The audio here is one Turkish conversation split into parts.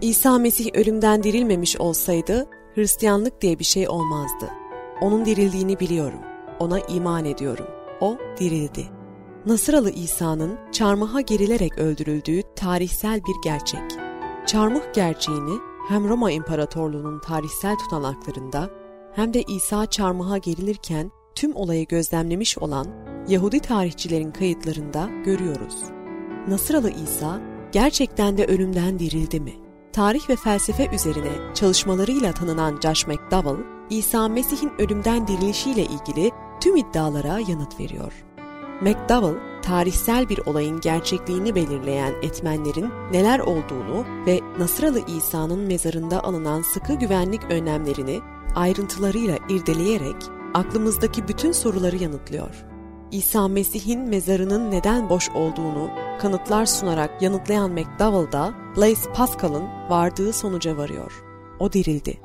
İsa Mesih ölümden dirilmemiş olsaydı Hristiyanlık diye bir şey olmazdı. Onun dirildiğini biliyorum. Ona iman ediyorum. O dirildi. Nasıralı İsa'nın çarmıha gerilerek öldürüldüğü tarihsel bir gerçek. Çarmıh gerçeğini hem Roma İmparatorluğu'nun tarihsel tutanaklarında hem de İsa çarmıha gerilirken tüm olayı gözlemlemiş olan Yahudi tarihçilerin kayıtlarında görüyoruz. Nasıralı İsa gerçekten de ölümden dirildi mi? Tarih ve felsefe üzerine çalışmalarıyla tanınan Josh McDowell, İsa Mesih'in ölümden dirilişiyle ilgili tüm iddialara yanıt veriyor. McDowell, tarihsel bir olayın gerçekliğini belirleyen etmenlerin neler olduğunu ve Nasıralı İsa'nın mezarında alınan sıkı güvenlik önlemlerini ayrıntılarıyla irdeleyerek aklımızdaki bütün soruları yanıtlıyor. İsa Mesih'in mezarının neden boş olduğunu kanıtlar sunarak yanıtlayan McDowell da Blaise Pascal'ın vardığı sonuca varıyor. O dirildi.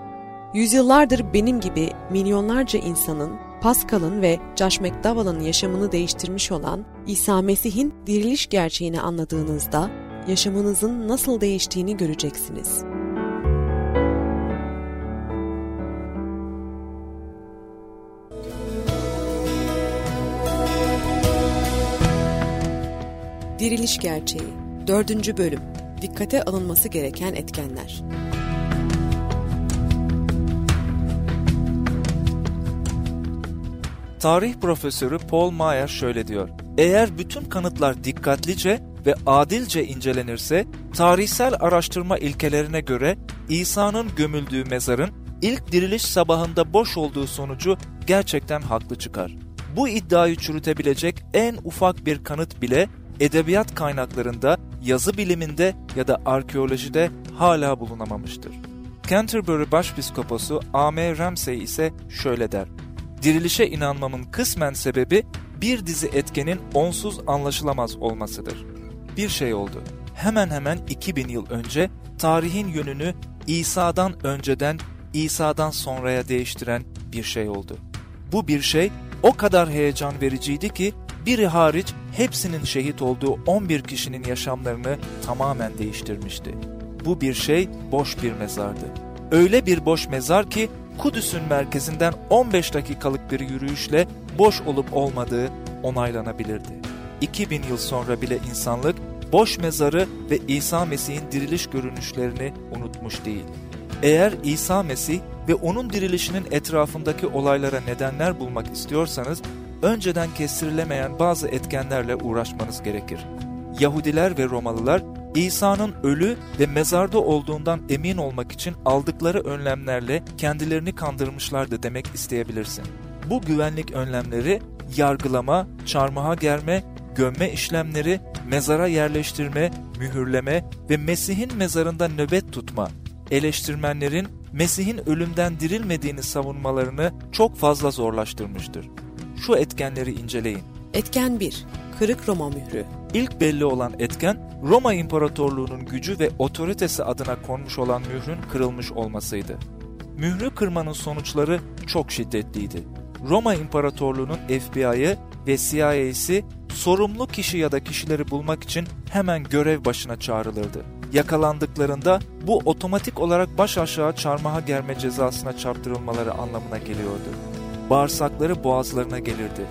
Yüzyıllardır benim gibi milyonlarca insanın Pascal'ın ve Josh McDowell'ın yaşamını değiştirmiş olan İsa Mesih'in diriliş gerçeğini anladığınızda yaşamınızın nasıl değiştiğini göreceksiniz. Diriliş Gerçeği 4. Bölüm Dikkate alınması gereken etkenler Tarih profesörü Paul Mayer şöyle diyor. Eğer bütün kanıtlar dikkatlice ve adilce incelenirse, tarihsel araştırma ilkelerine göre İsa'nın gömüldüğü mezarın ilk diriliş sabahında boş olduğu sonucu gerçekten haklı çıkar. Bu iddiayı çürütebilecek en ufak bir kanıt bile edebiyat kaynaklarında, yazı biliminde ya da arkeolojide hala bulunamamıştır. Canterbury Başpiskoposu A.M. Ramsey ise şöyle der dirilişe inanmamın kısmen sebebi bir dizi etkenin onsuz anlaşılamaz olmasıdır. Bir şey oldu. Hemen hemen 2000 yıl önce tarihin yönünü İsa'dan önceden İsa'dan sonraya değiştiren bir şey oldu. Bu bir şey o kadar heyecan vericiydi ki biri hariç hepsinin şehit olduğu 11 kişinin yaşamlarını tamamen değiştirmişti. Bu bir şey boş bir mezardı. Öyle bir boş mezar ki Kudüs'ün merkezinden 15 dakikalık bir yürüyüşle boş olup olmadığı onaylanabilirdi. 2000 yıl sonra bile insanlık boş mezarı ve İsa Mesih'in diriliş görünüşlerini unutmuş değil. Eğer İsa Mesih ve onun dirilişinin etrafındaki olaylara nedenler bulmak istiyorsanız, önceden kestirilemeyen bazı etkenlerle uğraşmanız gerekir. Yahudiler ve Romalılar İsa'nın ölü ve mezarda olduğundan emin olmak için aldıkları önlemlerle kendilerini kandırmışlardı demek isteyebilirsin. Bu güvenlik önlemleri yargılama, çarmıha germe, gömme işlemleri, mezara yerleştirme, mühürleme ve Mesih'in mezarında nöbet tutma, eleştirmenlerin Mesih'in ölümden dirilmediğini savunmalarını çok fazla zorlaştırmıştır. Şu etkenleri inceleyin. Etken 1. Kırık Roma mührü. İlk belli olan etken Roma İmparatorluğu'nun gücü ve otoritesi adına konmuş olan mührün kırılmış olmasıydı. Mührü kırmanın sonuçları çok şiddetliydi. Roma İmparatorluğu'nun FBI'ı ve CIA'si sorumlu kişi ya da kişileri bulmak için hemen görev başına çağrılırdı. Yakalandıklarında bu otomatik olarak baş aşağı çarmıha germe cezasına çarptırılmaları anlamına geliyordu. Bağırsakları boğazlarına gelirdi.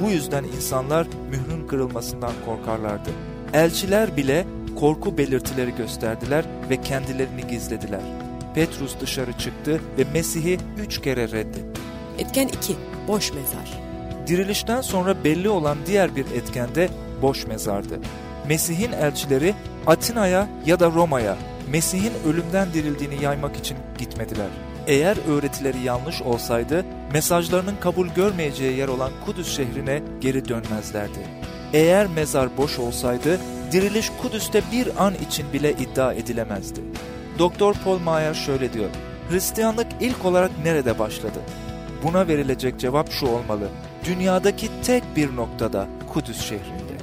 Bu yüzden insanlar mührün kırılmasından korkarlardı. Elçiler bile korku belirtileri gösterdiler ve kendilerini gizlediler. Petrus dışarı çıktı ve Mesih'i üç kere reddetti. Etken 2. Boş mezar. Dirilişten sonra belli olan diğer bir etken de boş mezardı. Mesih'in elçileri Atina'ya ya da Roma'ya Mesih'in ölümden dirildiğini yaymak için gitmediler. Eğer öğretileri yanlış olsaydı mesajlarının kabul görmeyeceği yer olan Kudüs şehrine geri dönmezlerdi. Eğer mezar boş olsaydı diriliş Kudüs'te bir an için bile iddia edilemezdi. Doktor Paul Mayer şöyle diyor. Hristiyanlık ilk olarak nerede başladı? Buna verilecek cevap şu olmalı. Dünyadaki tek bir noktada Kudüs şehrinde.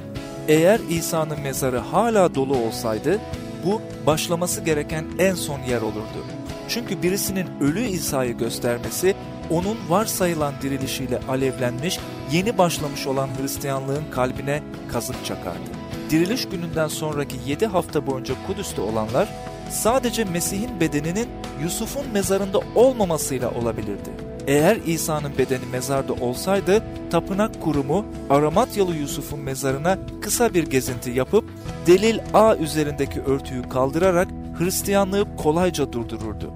Eğer İsa'nın mezarı hala dolu olsaydı bu başlaması gereken en son yer olurdu. Çünkü birisinin ölü İsa'yı göstermesi onun varsayılan dirilişiyle alevlenmiş, yeni başlamış olan Hristiyanlığın kalbine kazık çakardı. Diriliş gününden sonraki 7 hafta boyunca Kudüs'te olanlar sadece Mesih'in bedeninin Yusuf'un mezarında olmamasıyla olabilirdi. Eğer İsa'nın bedeni mezarda olsaydı, tapınak kurumu Aramatyalı Yusuf'un mezarına kısa bir gezinti yapıp delil A üzerindeki örtüyü kaldırarak Hristiyanlığı kolayca durdururdu.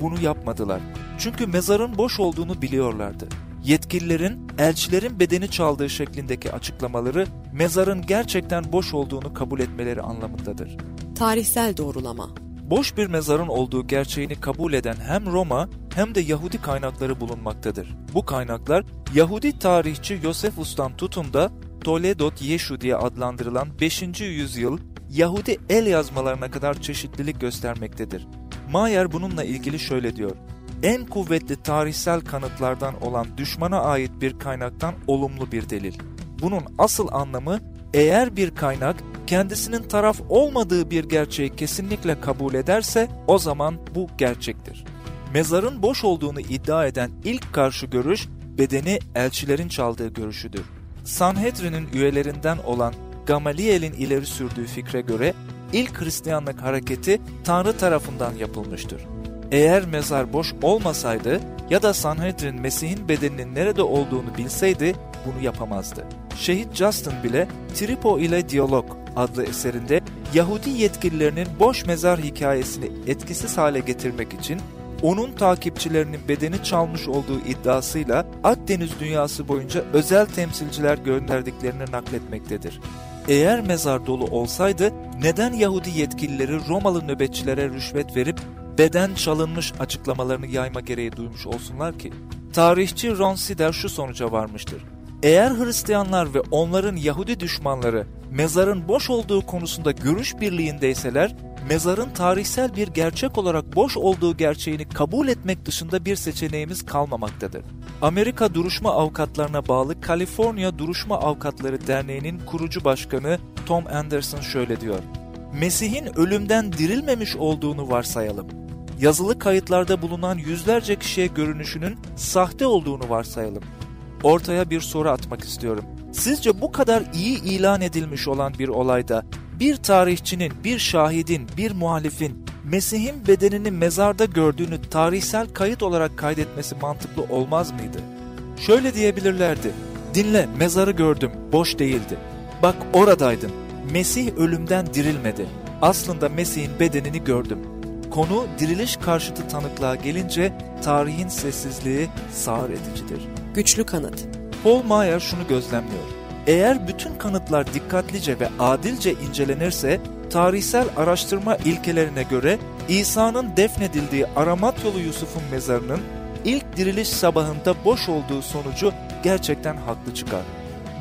Bunu yapmadılar. Çünkü mezarın boş olduğunu biliyorlardı. Yetkililerin elçilerin bedeni çaldığı şeklindeki açıklamaları mezarın gerçekten boş olduğunu kabul etmeleri anlamındadır. Tarihsel doğrulama Boş bir mezarın olduğu gerçeğini kabul eden hem Roma hem de Yahudi kaynakları bulunmaktadır. Bu kaynaklar Yahudi tarihçi Yosefus'tan tutun da Toledot Yeshu diye adlandırılan 5. yüzyıl Yahudi el yazmalarına kadar çeşitlilik göstermektedir. Mayer bununla ilgili şöyle diyor. En kuvvetli tarihsel kanıtlardan olan düşmana ait bir kaynaktan olumlu bir delil. Bunun asıl anlamı eğer bir kaynak kendisinin taraf olmadığı bir gerçeği kesinlikle kabul ederse o zaman bu gerçektir. Mezarın boş olduğunu iddia eden ilk karşı görüş bedeni elçilerin çaldığı görüşüdür. Sanhedrin'in üyelerinden olan Gamaliel'in ileri sürdüğü fikre göre ilk Hristiyanlık hareketi Tanrı tarafından yapılmıştır. Eğer mezar boş olmasaydı ya da Sanhedrin Mesih'in bedeninin nerede olduğunu bilseydi bunu yapamazdı. Şehit Justin bile Tripo ile Diyalog adlı eserinde Yahudi yetkililerinin boş mezar hikayesini etkisiz hale getirmek için onun takipçilerinin bedeni çalmış olduğu iddiasıyla Akdeniz dünyası boyunca özel temsilciler gönderdiklerini nakletmektedir. Eğer mezar dolu olsaydı neden Yahudi yetkilileri Romalı nöbetçilere rüşvet verip beden çalınmış açıklamalarını yayma gereği duymuş olsunlar ki? Tarihçi Ron Sider şu sonuca varmıştır. Eğer Hristiyanlar ve onların Yahudi düşmanları mezarın boş olduğu konusunda görüş birliğindeyseler, mezarın tarihsel bir gerçek olarak boş olduğu gerçeğini kabul etmek dışında bir seçeneğimiz kalmamaktadır. Amerika Duruşma Avukatlarına bağlı Kaliforniya Duruşma Avukatları Derneği'nin kurucu başkanı Tom Anderson şöyle diyor. Mesih'in ölümden dirilmemiş olduğunu varsayalım. Yazılı kayıtlarda bulunan yüzlerce kişiye görünüşünün sahte olduğunu varsayalım. Ortaya bir soru atmak istiyorum. Sizce bu kadar iyi ilan edilmiş olan bir olayda bir tarihçinin, bir şahidin, bir muhalifin Mesih'in bedenini mezarda gördüğünü tarihsel kayıt olarak kaydetmesi mantıklı olmaz mıydı? Şöyle diyebilirlerdi. Dinle, mezarı gördüm, boş değildi. Bak oradaydın. Mesih ölümden dirilmedi. Aslında Mesih'in bedenini gördüm. Konu diriliş karşıtı tanıklığa gelince tarihin sessizliği sağır edicidir. Güçlü kanıt Paul Mayer şunu gözlemliyor. Eğer bütün kanıtlar dikkatlice ve adilce incelenirse, tarihsel araştırma ilkelerine göre İsa'nın defnedildiği Aramatyolu Yusuf'un mezarının ilk diriliş sabahında boş olduğu sonucu gerçekten haklı çıkar.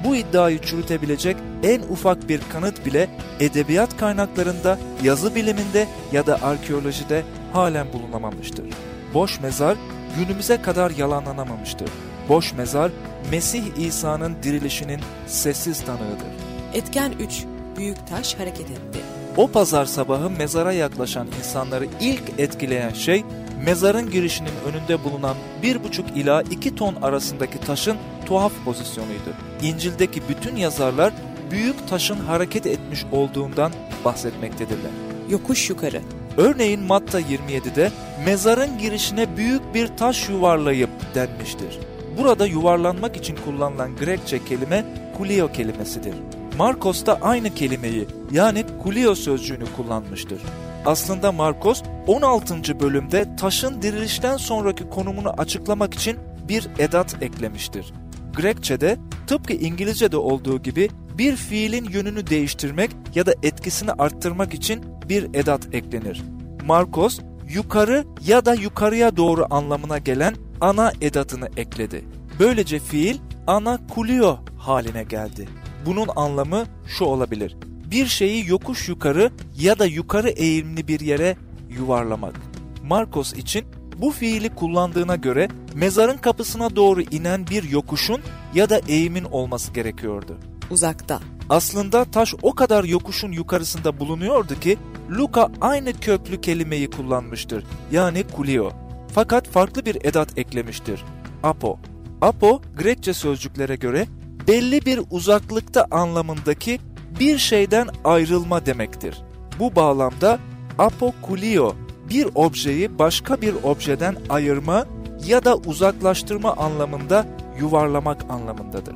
Bu iddiayı çürütebilecek en ufak bir kanıt bile edebiyat kaynaklarında, yazı biliminde ya da arkeolojide halen bulunamamıştır. Boş mezar günümüze kadar yalanlanamamıştır. Boş mezar Mesih İsa'nın dirilişinin sessiz tanığıdır. Etken 3 Büyük taş hareket etti. O pazar sabahı mezara yaklaşan insanları ilk etkileyen şey mezarın girişinin önünde bulunan 1,5 ila 2 ton arasındaki taşın tuhaf pozisyonuydu. İncil'deki bütün yazarlar büyük taşın hareket etmiş olduğundan bahsetmektedirler. Yokuş yukarı. Örneğin Matta 27'de mezarın girişine büyük bir taş yuvarlayıp denmiştir. Burada yuvarlanmak için kullanılan Grekçe kelime kulio kelimesidir. Markos da aynı kelimeyi yani kulio sözcüğünü kullanmıştır. Aslında Markos 16. bölümde taşın dirilişten sonraki konumunu açıklamak için bir edat eklemiştir. Grekçe'de tıpkı İngilizce'de olduğu gibi bir fiilin yönünü değiştirmek ya da etkisini arttırmak için bir edat eklenir. Markos yukarı ya da yukarıya doğru anlamına gelen ana edatını ekledi. Böylece fiil ana kulio haline geldi. Bunun anlamı şu olabilir. Bir şeyi yokuş yukarı ya da yukarı eğimli bir yere yuvarlamak. Markos için bu fiili kullandığına göre mezarın kapısına doğru inen bir yokuşun ya da eğimin olması gerekiyordu. Uzakta. Aslında taş o kadar yokuşun yukarısında bulunuyordu ki Luka aynı köklü kelimeyi kullanmıştır. Yani kulio. Fakat farklı bir edat eklemiştir. Apo. Apo, Grekçe sözcüklere göre belli bir uzaklıkta anlamındaki bir şeyden ayrılma demektir. Bu bağlamda Apokulio bir objeyi başka bir objeden ayırma ya da uzaklaştırma anlamında yuvarlamak anlamındadır.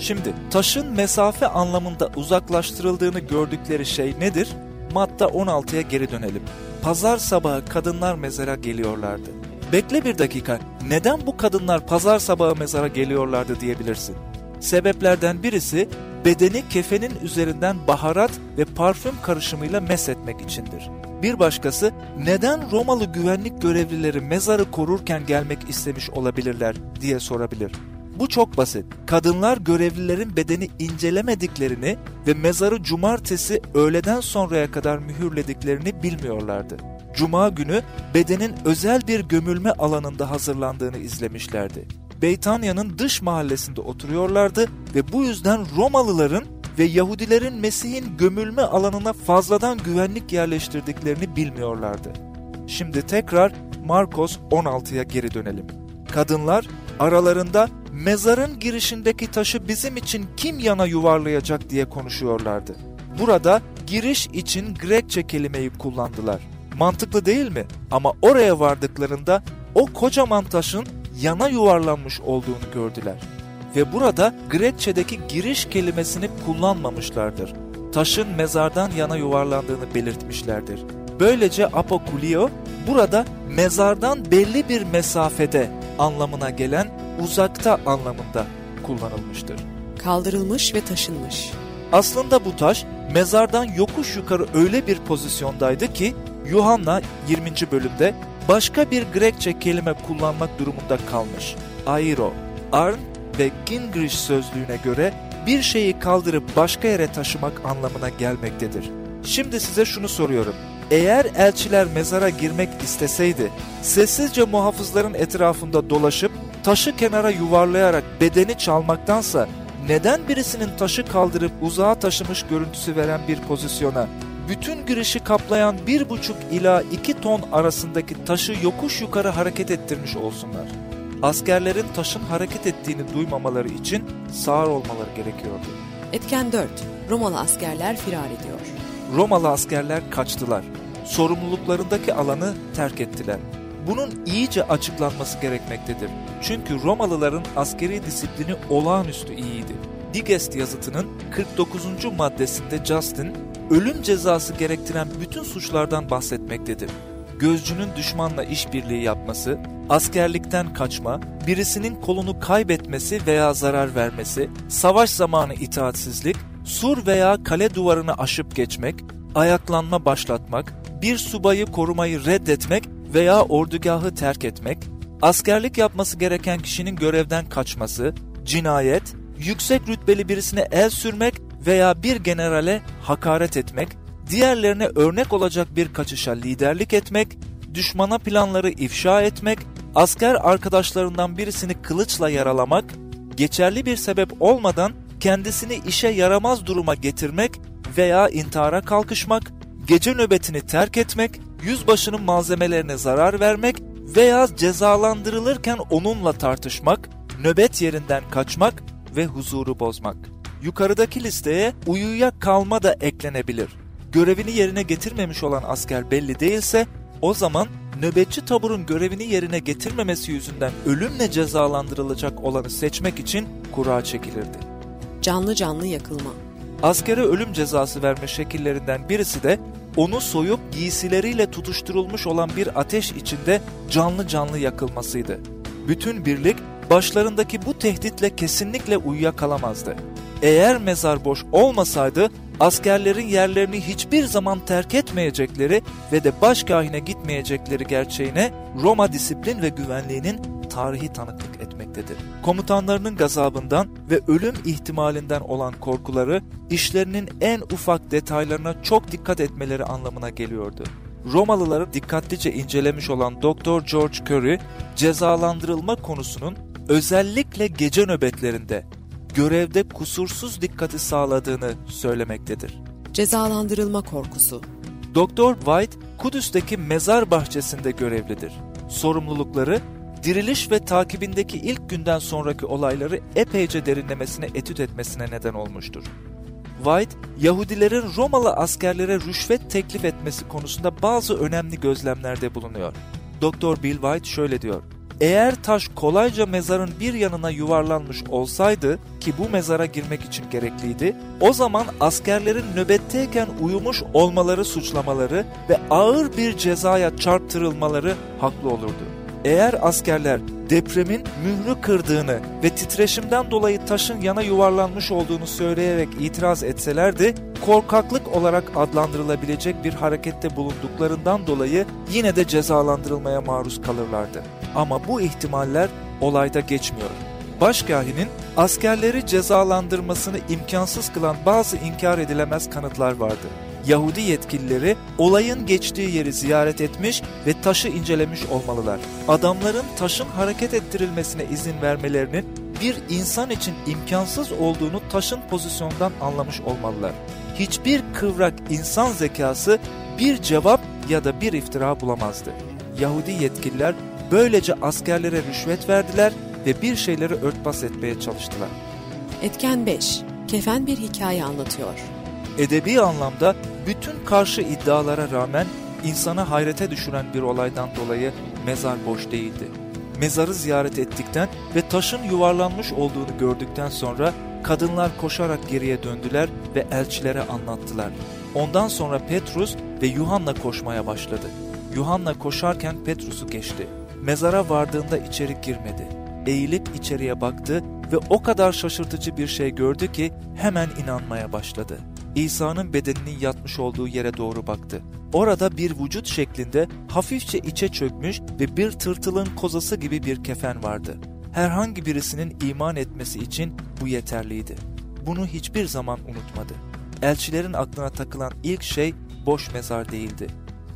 Şimdi taşın mesafe anlamında uzaklaştırıldığını gördükleri şey nedir? Matta 16'ya geri dönelim. Pazar sabahı kadınlar mezara geliyorlardı. Bekle bir dakika, neden bu kadınlar pazar sabahı mezara geliyorlardı diyebilirsin. Sebeplerden birisi bedeni kefenin üzerinden baharat ve parfüm karışımıyla mesetmek içindir. Bir başkası neden Romalı güvenlik görevlileri mezarı korurken gelmek istemiş olabilirler diye sorabilir. Bu çok basit. Kadınlar görevlilerin bedeni incelemediklerini ve mezarı cumartesi öğleden sonraya kadar mühürlediklerini bilmiyorlardı. Cuma günü bedenin özel bir gömülme alanında hazırlandığını izlemişlerdi. Beytanya'nın dış mahallesinde oturuyorlardı ve bu yüzden Romalıların ve Yahudilerin Mesih'in gömülme alanına fazladan güvenlik yerleştirdiklerini bilmiyorlardı. Şimdi tekrar Markos 16'ya geri dönelim. Kadınlar aralarında mezarın girişindeki taşı bizim için kim yana yuvarlayacak diye konuşuyorlardı. Burada giriş için Grekçe kelimeyi kullandılar. Mantıklı değil mi? Ama oraya vardıklarında o kocaman taşın yana yuvarlanmış olduğunu gördüler. Ve burada Grekçedeki giriş kelimesini kullanmamışlardır. Taşın mezardan yana yuvarlandığını belirtmişlerdir. Böylece apokulio burada mezardan belli bir mesafede anlamına gelen uzakta anlamında kullanılmıştır. Kaldırılmış ve taşınmış. Aslında bu taş mezardan yokuş yukarı öyle bir pozisyondaydı ki Yuhanna 20. bölümde başka bir Grekçe kelime kullanmak durumunda kalmış. Airo, Arn ve Gingrich sözlüğüne göre bir şeyi kaldırıp başka yere taşımak anlamına gelmektedir. Şimdi size şunu soruyorum. Eğer elçiler mezara girmek isteseydi, sessizce muhafızların etrafında dolaşıp taşı kenara yuvarlayarak bedeni çalmaktansa neden birisinin taşı kaldırıp uzağa taşımış görüntüsü veren bir pozisyona bütün girişi kaplayan bir buçuk ila iki ton arasındaki taşı yokuş yukarı hareket ettirmiş olsunlar. Askerlerin taşın hareket ettiğini duymamaları için sağır olmaları gerekiyordu. Etken 4. Romalı askerler firar ediyor. Romalı askerler kaçtılar. Sorumluluklarındaki alanı terk ettiler. Bunun iyice açıklanması gerekmektedir. Çünkü Romalıların askeri disiplini olağanüstü iyiydi. Digest yazıtının 49. maddesinde Justin, ölüm cezası gerektiren bütün suçlardan bahsetmektedir. Gözcünün düşmanla işbirliği yapması, askerlikten kaçma, birisinin kolunu kaybetmesi veya zarar vermesi, savaş zamanı itaatsizlik, sur veya kale duvarını aşıp geçmek, ayaklanma başlatmak, bir subayı korumayı reddetmek veya ordugahı terk etmek, askerlik yapması gereken kişinin görevden kaçması, cinayet, yüksek rütbeli birisine el sürmek veya bir generale hakaret etmek, diğerlerine örnek olacak bir kaçışa liderlik etmek, düşmana planları ifşa etmek, asker arkadaşlarından birisini kılıçla yaralamak, geçerli bir sebep olmadan kendisini işe yaramaz duruma getirmek veya intihara kalkışmak, gece nöbetini terk etmek, yüzbaşının malzemelerine zarar vermek veya cezalandırılırken onunla tartışmak, nöbet yerinden kaçmak ve huzuru bozmak. Yukarıdaki listeye uyuya kalma da eklenebilir. Görevini yerine getirmemiş olan asker belli değilse o zaman nöbetçi taburun görevini yerine getirmemesi yüzünden ölümle cezalandırılacak olanı seçmek için kura çekilirdi. Canlı canlı yakılma. Askere ölüm cezası verme şekillerinden birisi de onu soyup giysileriyle tutuşturulmuş olan bir ateş içinde canlı canlı yakılmasıydı. Bütün birlik başlarındaki bu tehditle kesinlikle uyuyakalamazdı. Eğer mezar boş olmasaydı askerlerin yerlerini hiçbir zaman terk etmeyecekleri ve de başkahine gitmeyecekleri gerçeğine Roma disiplin ve güvenliğinin tarihi tanıklık etmektedir. Komutanlarının gazabından ve ölüm ihtimalinden olan korkuları işlerinin en ufak detaylarına çok dikkat etmeleri anlamına geliyordu. Romalıları dikkatlice incelemiş olan Dr. George Curry, cezalandırılma konusunun özellikle gece nöbetlerinde görevde kusursuz dikkati sağladığını söylemektedir. Cezalandırılma korkusu. Doktor White, Kudüs'teki mezar bahçesinde görevlidir. Sorumlulukları, diriliş ve takibindeki ilk günden sonraki olayları epeyce derinlemesine etüt etmesine neden olmuştur. White, Yahudilerin Romalı askerlere rüşvet teklif etmesi konusunda bazı önemli gözlemlerde bulunuyor. Doktor Bill White şöyle diyor. Eğer taş kolayca mezarın bir yanına yuvarlanmış olsaydı ki bu mezara girmek için gerekliydi, o zaman askerlerin nöbetteyken uyumuş olmaları suçlamaları ve ağır bir cezaya çarptırılmaları haklı olurdu. Eğer askerler depremin mührü kırdığını ve titreşimden dolayı taşın yana yuvarlanmış olduğunu söyleyerek itiraz etselerdi, korkaklık olarak adlandırılabilecek bir harekette bulunduklarından dolayı yine de cezalandırılmaya maruz kalırlardı. Ama bu ihtimaller olayda geçmiyor. Başkahinin askerleri cezalandırmasını imkansız kılan bazı inkar edilemez kanıtlar vardı. Yahudi yetkilileri olayın geçtiği yeri ziyaret etmiş ve taşı incelemiş olmalılar. Adamların taşın hareket ettirilmesine izin vermelerinin bir insan için imkansız olduğunu taşın pozisyondan anlamış olmalılar. Hiçbir kıvrak insan zekası bir cevap ya da bir iftira bulamazdı. Yahudi yetkililer böylece askerlere rüşvet verdiler ve bir şeyleri örtbas etmeye çalıştılar. Etken 5. Kefen bir hikaye anlatıyor. Edebi anlamda bütün karşı iddialara rağmen insanı hayrete düşüren bir olaydan dolayı mezar boş değildi. Mezarı ziyaret ettikten ve taşın yuvarlanmış olduğunu gördükten sonra kadınlar koşarak geriye döndüler ve elçilere anlattılar. Ondan sonra Petrus ve Yuhanna koşmaya başladı. Yuhanna koşarken Petrus'u geçti. Mezara vardığında içeri girmedi. Eğilip içeriye baktı ve o kadar şaşırtıcı bir şey gördü ki hemen inanmaya başladı. İsa'nın bedeninin yatmış olduğu yere doğru baktı. Orada bir vücut şeklinde hafifçe içe çökmüş ve bir tırtılın kozası gibi bir kefen vardı. Herhangi birisinin iman etmesi için bu yeterliydi. Bunu hiçbir zaman unutmadı. Elçilerin aklına takılan ilk şey boş mezar değildi.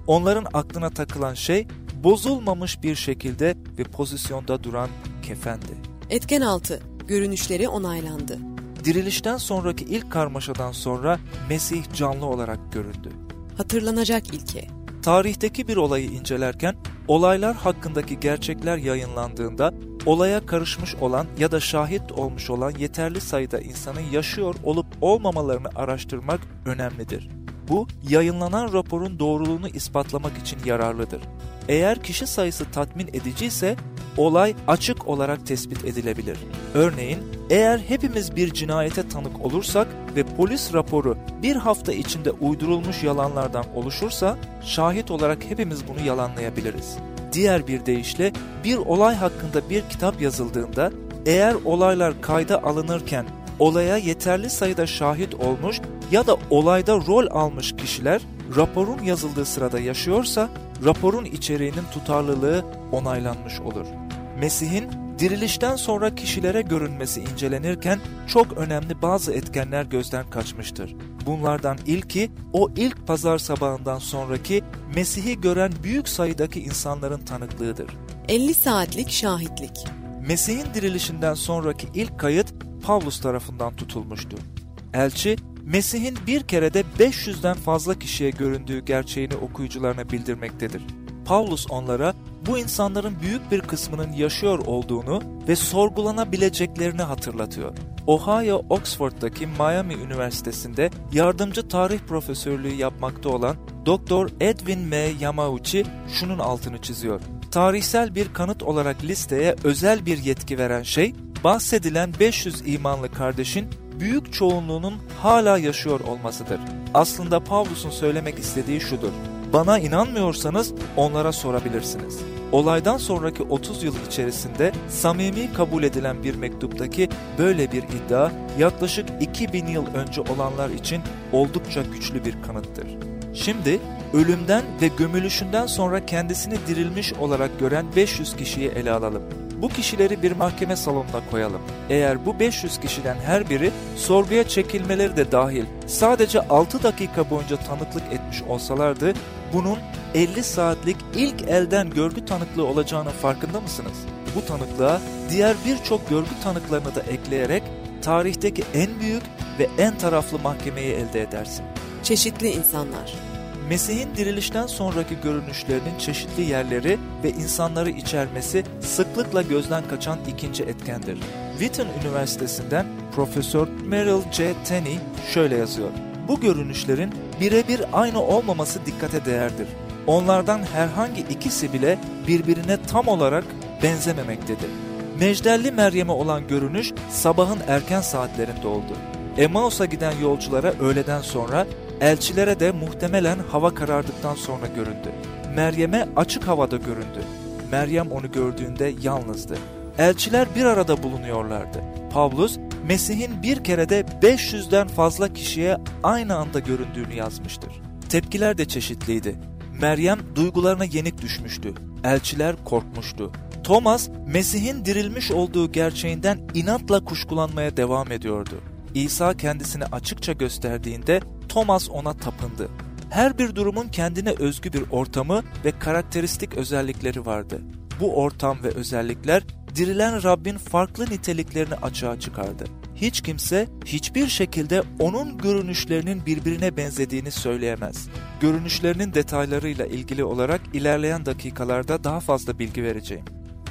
Onların aklına takılan şey bozulmamış bir şekilde ve pozisyonda duran kefendi. Etken 6. Görünüşleri onaylandı. Dirilişten sonraki ilk karmaşadan sonra Mesih canlı olarak göründü. Hatırlanacak ilke. Tarihteki bir olayı incelerken olaylar hakkındaki gerçekler yayınlandığında olaya karışmış olan ya da şahit olmuş olan yeterli sayıda insanın yaşıyor olup olmamalarını araştırmak önemlidir. Bu yayınlanan raporun doğruluğunu ispatlamak için yararlıdır. Eğer kişi sayısı tatmin edici ise olay açık olarak tespit edilebilir. Örneğin eğer hepimiz bir cinayete tanık olursak ve polis raporu bir hafta içinde uydurulmuş yalanlardan oluşursa şahit olarak hepimiz bunu yalanlayabiliriz. Diğer bir deyişle bir olay hakkında bir kitap yazıldığında eğer olaylar kayda alınırken olaya yeterli sayıda şahit olmuş ya da olayda rol almış kişiler raporun yazıldığı sırada yaşıyorsa raporun içeriğinin tutarlılığı onaylanmış olur. Mesih'in dirilişten sonra kişilere görünmesi incelenirken çok önemli bazı etkenler gözden kaçmıştır. Bunlardan ilki o ilk pazar sabahından sonraki Mesih'i gören büyük sayıdaki insanların tanıklığıdır. 50 saatlik şahitlik. Mesih'in dirilişinden sonraki ilk kayıt Pavlus tarafından tutulmuştu. Elçi, Mesih'in bir kerede 500'den fazla kişiye göründüğü gerçeğini okuyucularına bildirmektedir. Paulus onlara bu insanların büyük bir kısmının yaşıyor olduğunu ve sorgulanabileceklerini hatırlatıyor. Ohio Oxford'daki Miami Üniversitesi'nde yardımcı tarih profesörlüğü yapmakta olan Dr. Edwin M. Yamauchi şunun altını çiziyor. Tarihsel bir kanıt olarak listeye özel bir yetki veren şey, bahsedilen 500 imanlı kardeşin büyük çoğunluğunun hala yaşıyor olmasıdır. Aslında Pavlus'un söylemek istediği şudur. Bana inanmıyorsanız onlara sorabilirsiniz. Olaydan sonraki 30 yıl içerisinde samimi kabul edilen bir mektuptaki böyle bir iddia yaklaşık 2000 yıl önce olanlar için oldukça güçlü bir kanıttır. Şimdi ölümden ve gömülüşünden sonra kendisini dirilmiş olarak gören 500 kişiyi ele alalım. Bu kişileri bir mahkeme salonuna koyalım. Eğer bu 500 kişiden her biri sorguya çekilmeleri de dahil sadece 6 dakika boyunca tanıklık etmiş olsalardı bunun 50 saatlik ilk elden görgü tanıklığı olacağının farkında mısınız? Bu tanıklığa diğer birçok görgü tanıklarını da ekleyerek tarihteki en büyük ve en taraflı mahkemeyi elde edersin. Çeşitli insanlar. Mesih'in dirilişten sonraki görünüşlerinin çeşitli yerleri ve insanları içermesi sıklıkla gözden kaçan ikinci etkendir. Witten Üniversitesi'nden Profesör Merrill J. Tenney şöyle yazıyor. Bu görünüşlerin birebir aynı olmaması dikkate değerdir. Onlardan herhangi ikisi bile birbirine tam olarak benzememektedir. Necdelli Meryem'e olan görünüş sabahın erken saatlerinde oldu. Emmaus'a giden yolculara öğleden sonra, elçilere de muhtemelen hava karardıktan sonra göründü. Meryem'e açık havada göründü. Meryem onu gördüğünde yalnızdı. Elçiler bir arada bulunuyorlardı. Pavlus, Mesih'in bir kerede 500'den fazla kişiye aynı anda göründüğünü yazmıştır. Tepkiler de çeşitliydi. Meryem duygularına yenik düşmüştü. Elçiler korkmuştu. Thomas, Mesih'in dirilmiş olduğu gerçeğinden inatla kuşkulanmaya devam ediyordu. İsa kendisini açıkça gösterdiğinde Thomas ona tapındı. Her bir durumun kendine özgü bir ortamı ve karakteristik özellikleri vardı. Bu ortam ve özellikler dirilen Rabbin farklı niteliklerini açığa çıkardı. Hiç kimse hiçbir şekilde onun görünüşlerinin birbirine benzediğini söyleyemez. Görünüşlerinin detaylarıyla ilgili olarak ilerleyen dakikalarda daha fazla bilgi vereceğim.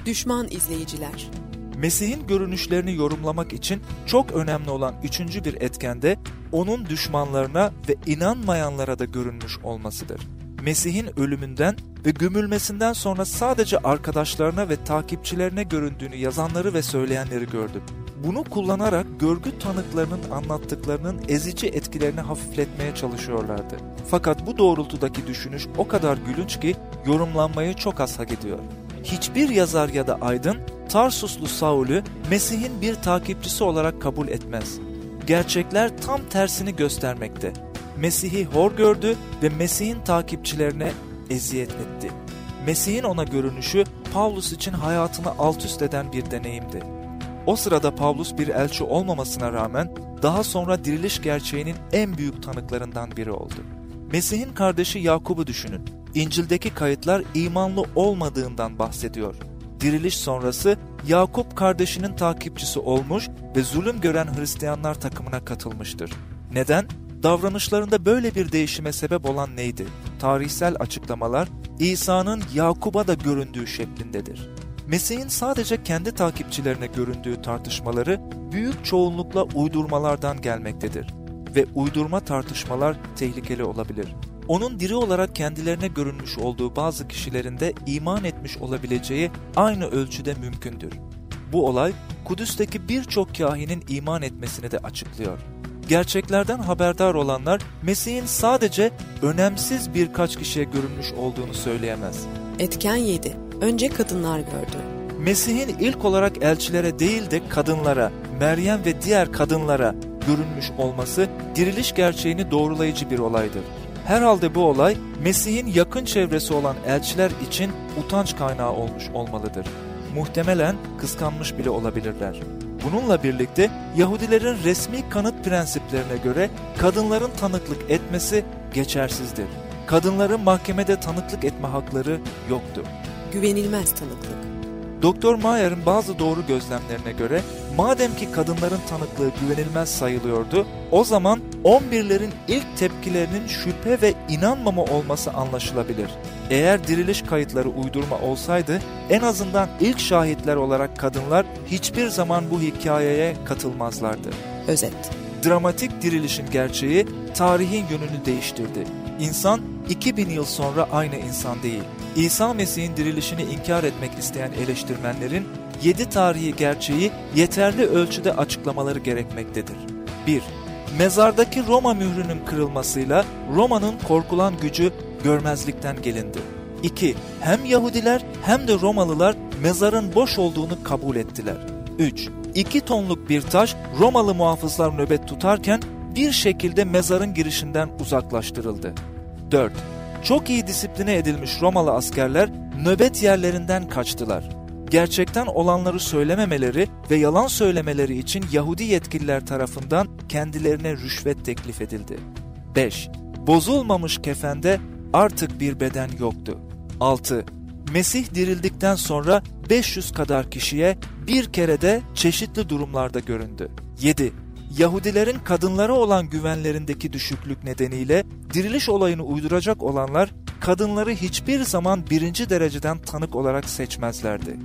Düşman izleyiciler Mesih'in görünüşlerini yorumlamak için çok önemli olan üçüncü bir etken de onun düşmanlarına ve inanmayanlara da görünmüş olmasıdır. Mesih'in ölümünden ve gömülmesinden sonra sadece arkadaşlarına ve takipçilerine göründüğünü yazanları ve söyleyenleri gördüm. Bunu kullanarak görgü tanıklarının anlattıklarının ezici etkilerini hafifletmeye çalışıyorlardı. Fakat bu doğrultudaki düşünüş o kadar gülünç ki yorumlanmayı çok az hak ediyor. Hiçbir yazar ya da aydın Tarsuslu Saul'ü Mesih'in bir takipçisi olarak kabul etmez. Gerçekler tam tersini göstermekte. Mesih'i hor gördü ve Mesih'in takipçilerine eziyet etti. Mesih'in ona görünüşü Pavlus için hayatını alt üst eden bir deneyimdi. O sırada Pavlus bir elçi olmamasına rağmen daha sonra diriliş gerçeğinin en büyük tanıklarından biri oldu. Mesih'in kardeşi Yakub'u düşünün. İncil'deki kayıtlar imanlı olmadığından bahsediyor. Diriliş sonrası Yakup kardeşinin takipçisi olmuş ve zulüm gören Hristiyanlar takımına katılmıştır. Neden? Davranışlarında böyle bir değişime sebep olan neydi? Tarihsel açıklamalar İsa'nın Yakub'a da göründüğü şeklindedir. Mesih'in sadece kendi takipçilerine göründüğü tartışmaları büyük çoğunlukla uydurmalardan gelmektedir ve uydurma tartışmalar tehlikeli olabilir. Onun diri olarak kendilerine görünmüş olduğu bazı kişilerin de iman etmiş olabileceği aynı ölçüde mümkündür. Bu olay Kudüs'teki birçok kahinin iman etmesini de açıklıyor. Gerçeklerden haberdar olanlar Mesih'in sadece önemsiz birkaç kişiye görünmüş olduğunu söyleyemez. Etken 7. Önce kadınlar gördü. Mesih'in ilk olarak elçilere değil de kadınlara, Meryem ve diğer kadınlara görünmüş olması diriliş gerçeğini doğrulayıcı bir olaydır. Herhalde bu olay Mesih'in yakın çevresi olan elçiler için utanç kaynağı olmuş olmalıdır. Muhtemelen kıskanmış bile olabilirler. Bununla birlikte Yahudilerin resmi kanıt prensiplerine göre kadınların tanıklık etmesi geçersizdir. Kadınların mahkemede tanıklık etme hakları yoktu. Güvenilmez tanıklık. Doktor Mayer'ın bazı doğru gözlemlerine göre madem ki kadınların tanıklığı güvenilmez sayılıyordu, o zaman 11'lerin ilk tepkilerinin şüphe ve inanmama olması anlaşılabilir. Eğer diriliş kayıtları uydurma olsaydı en azından ilk şahitler olarak kadınlar hiçbir zaman bu hikayeye katılmazlardı. Özet Dramatik dirilişin gerçeği tarihin yönünü değiştirdi. İnsan 2000 yıl sonra aynı insan değil. İsa Mesih'in dirilişini inkar etmek isteyen eleştirmenlerin 7 tarihi gerçeği yeterli ölçüde açıklamaları gerekmektedir. 1. Mezardaki Roma mührünün kırılmasıyla Roma'nın korkulan gücü görmezlikten gelindi. 2. Hem Yahudiler hem de Romalılar mezarın boş olduğunu kabul ettiler. 3. 2 tonluk bir taş Romalı muhafızlar nöbet tutarken bir şekilde mezarın girişinden uzaklaştırıldı. 4. Çok iyi disipline edilmiş Romalı askerler nöbet yerlerinden kaçtılar. Gerçekten olanları söylememeleri ve yalan söylemeleri için Yahudi yetkililer tarafından kendilerine rüşvet teklif edildi. 5. Bozulmamış kefende artık bir beden yoktu. 6. Mesih dirildikten sonra 500 kadar kişiye bir kerede çeşitli durumlarda göründü. 7. Yahudilerin kadınlara olan güvenlerindeki düşüklük nedeniyle diriliş olayını uyduracak olanlar kadınları hiçbir zaman birinci dereceden tanık olarak seçmezlerdi.